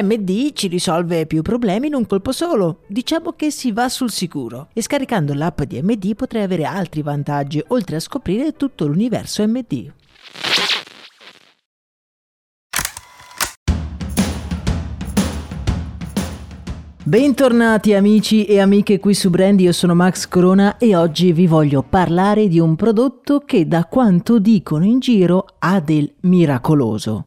MD ci risolve più problemi in un colpo solo. Diciamo che si va sul sicuro. E scaricando l'app di MD potrei avere altri vantaggi, oltre a scoprire tutto l'universo MD. Bentornati amici e amiche qui su Brand, io sono Max Corona e oggi vi voglio parlare di un prodotto che da quanto dicono in giro ha del miracoloso.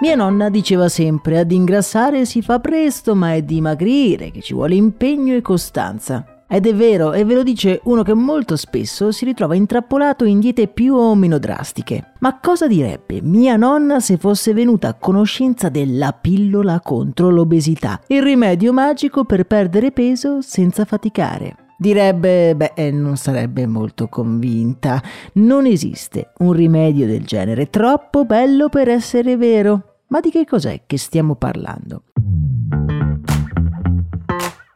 Mia nonna diceva sempre ad ingrassare si fa presto, ma è dimagrire che ci vuole impegno e costanza. Ed è vero, e ve lo dice uno che molto spesso si ritrova intrappolato in diete più o meno drastiche. Ma cosa direbbe mia nonna se fosse venuta a conoscenza della pillola contro l'obesità, il rimedio magico per perdere peso senza faticare? Direbbe, beh, eh, non sarebbe molto convinta. Non esiste un rimedio del genere, troppo bello per essere vero. Ma di che cos'è che stiamo parlando?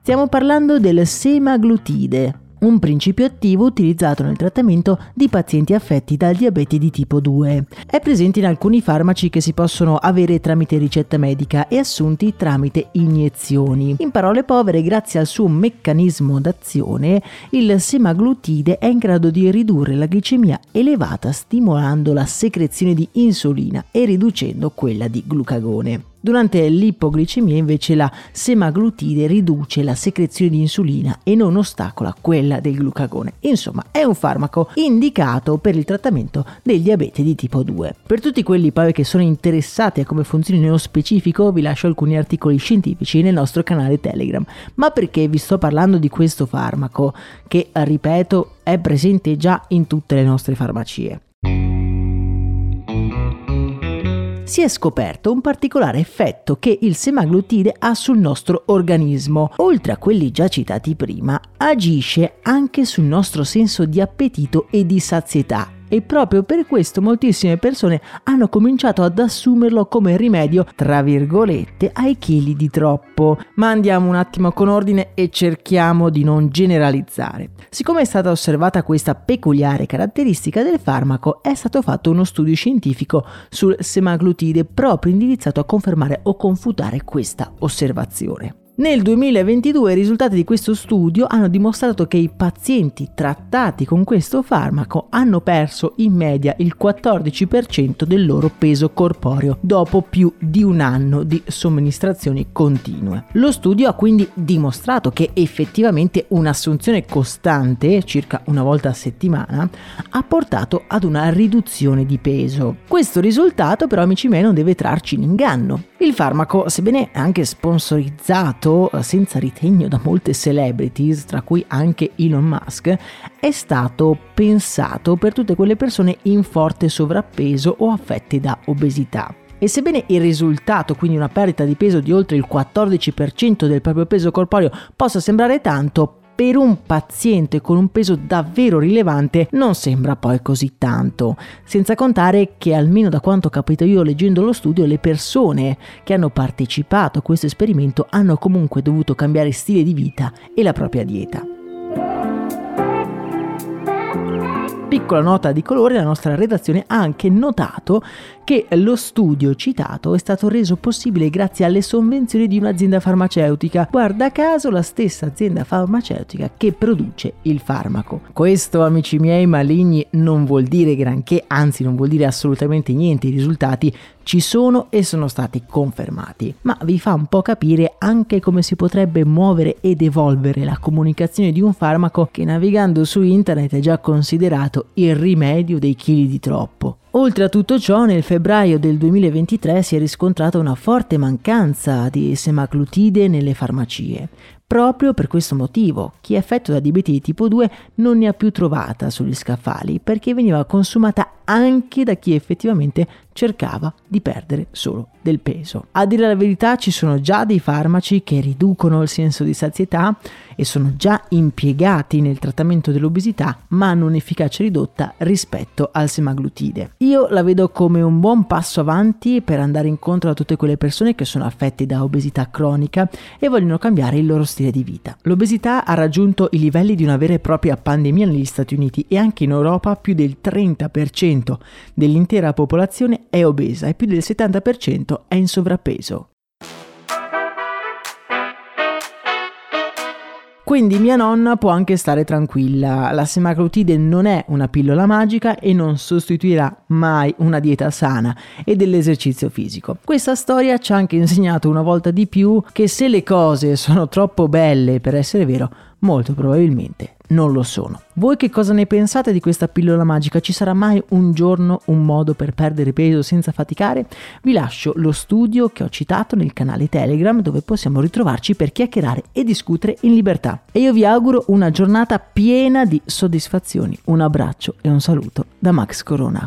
Stiamo parlando del semaglutide, un principio attivo utilizzato nel trattamento di pazienti affetti dal diabete di tipo 2. È presente in alcuni farmaci che si possono avere tramite ricetta medica e assunti tramite iniezioni. In parole povere, grazie al suo meccanismo d'azione, il semaglutide è in grado di ridurre la glicemia elevata stimolando la secrezione di insulina e riducendo quella di glucagone. Durante l'ipoglicemia invece la semaglutide riduce la secrezione di insulina e non ostacola quella del glucagone. Insomma, è un farmaco indicato per il trattamento del diabete di tipo 2. Per tutti quelli poi che sono interessati a come funzioni nello specifico, vi lascio alcuni articoli scientifici nel nostro canale Telegram. Ma perché vi sto parlando di questo farmaco che, ripeto, è presente già in tutte le nostre farmacie? Si è scoperto un particolare effetto che il semaglutide ha sul nostro organismo. Oltre a quelli già citati prima, agisce anche sul nostro senso di appetito e di sazietà e proprio per questo moltissime persone hanno cominciato ad assumerlo come rimedio, tra virgolette, ai chili di troppo. Ma andiamo un attimo con ordine e cerchiamo di non generalizzare. Siccome è stata osservata questa peculiare caratteristica del farmaco, è stato fatto uno studio scientifico sul semaglutide proprio indirizzato a confermare o confutare questa osservazione. Nel 2022 i risultati di questo studio hanno dimostrato che i pazienti trattati con questo farmaco hanno perso in media il 14% del loro peso corporeo dopo più di un anno di somministrazioni continue. Lo studio ha quindi dimostrato che effettivamente un'assunzione costante, circa una volta a settimana, ha portato ad una riduzione di peso. Questo risultato però amici miei non deve trarci in inganno. Il farmaco, sebbene anche sponsorizzato, usato eh, senza ritegno da molte celebrities, tra cui anche Elon Musk, è stato pensato per tutte quelle persone in forte sovrappeso o affette da obesità. E sebbene il risultato, quindi una perdita di peso di oltre il 14% del proprio peso corporeo, possa sembrare tanto, per un paziente con un peso davvero rilevante non sembra poi così tanto, senza contare che almeno da quanto ho capito io leggendo lo studio le persone che hanno partecipato a questo esperimento hanno comunque dovuto cambiare stile di vita e la propria dieta. Piccola nota di colore, la nostra redazione ha anche notato che lo studio citato è stato reso possibile grazie alle sovvenzioni di un'azienda farmaceutica, guarda caso la stessa azienda farmaceutica che produce il farmaco. Questo, amici miei maligni, non vuol dire granché, anzi non vuol dire assolutamente niente, i risultati ci sono e sono stati confermati, ma vi fa un po' capire anche come si potrebbe muovere ed evolvere la comunicazione di un farmaco che navigando su internet è già considerato il rimedio dei chili di troppo. Oltre a tutto ciò, nel febbraio del 2023 si è riscontrata una forte mancanza di semaclutide nelle farmacie. Proprio per questo motivo, chi è affetto da diabete di tipo 2 non ne ha più trovata sugli scaffali perché veniva consumata anche da chi effettivamente cercava di perdere solo del peso. A dire la verità ci sono già dei farmaci che riducono il senso di sazietà e sono già impiegati nel trattamento dell'obesità ma hanno un'efficacia ridotta rispetto al semaglutide. Io la vedo come un buon passo avanti per andare incontro a tutte quelle persone che sono affette da obesità cronica e vogliono cambiare il loro stile di vita. L'obesità ha raggiunto i livelli di una vera e propria pandemia negli Stati Uniti e anche in Europa più del 30% dell'intera popolazione è obesa e più del 70% è in sovrappeso. Quindi mia nonna può anche stare tranquilla, la semaglutide non è una pillola magica e non sostituirà mai una dieta sana e dell'esercizio fisico. Questa storia ci ha anche insegnato una volta di più che se le cose sono troppo belle per essere vero, molto probabilmente non lo sono. Voi che cosa ne pensate di questa pillola magica? Ci sarà mai un giorno un modo per perdere peso senza faticare? Vi lascio lo studio che ho citato nel canale Telegram dove possiamo ritrovarci per chiacchierare e discutere in libertà. E io vi auguro una giornata piena di soddisfazioni. Un abbraccio e un saluto da Max Corona.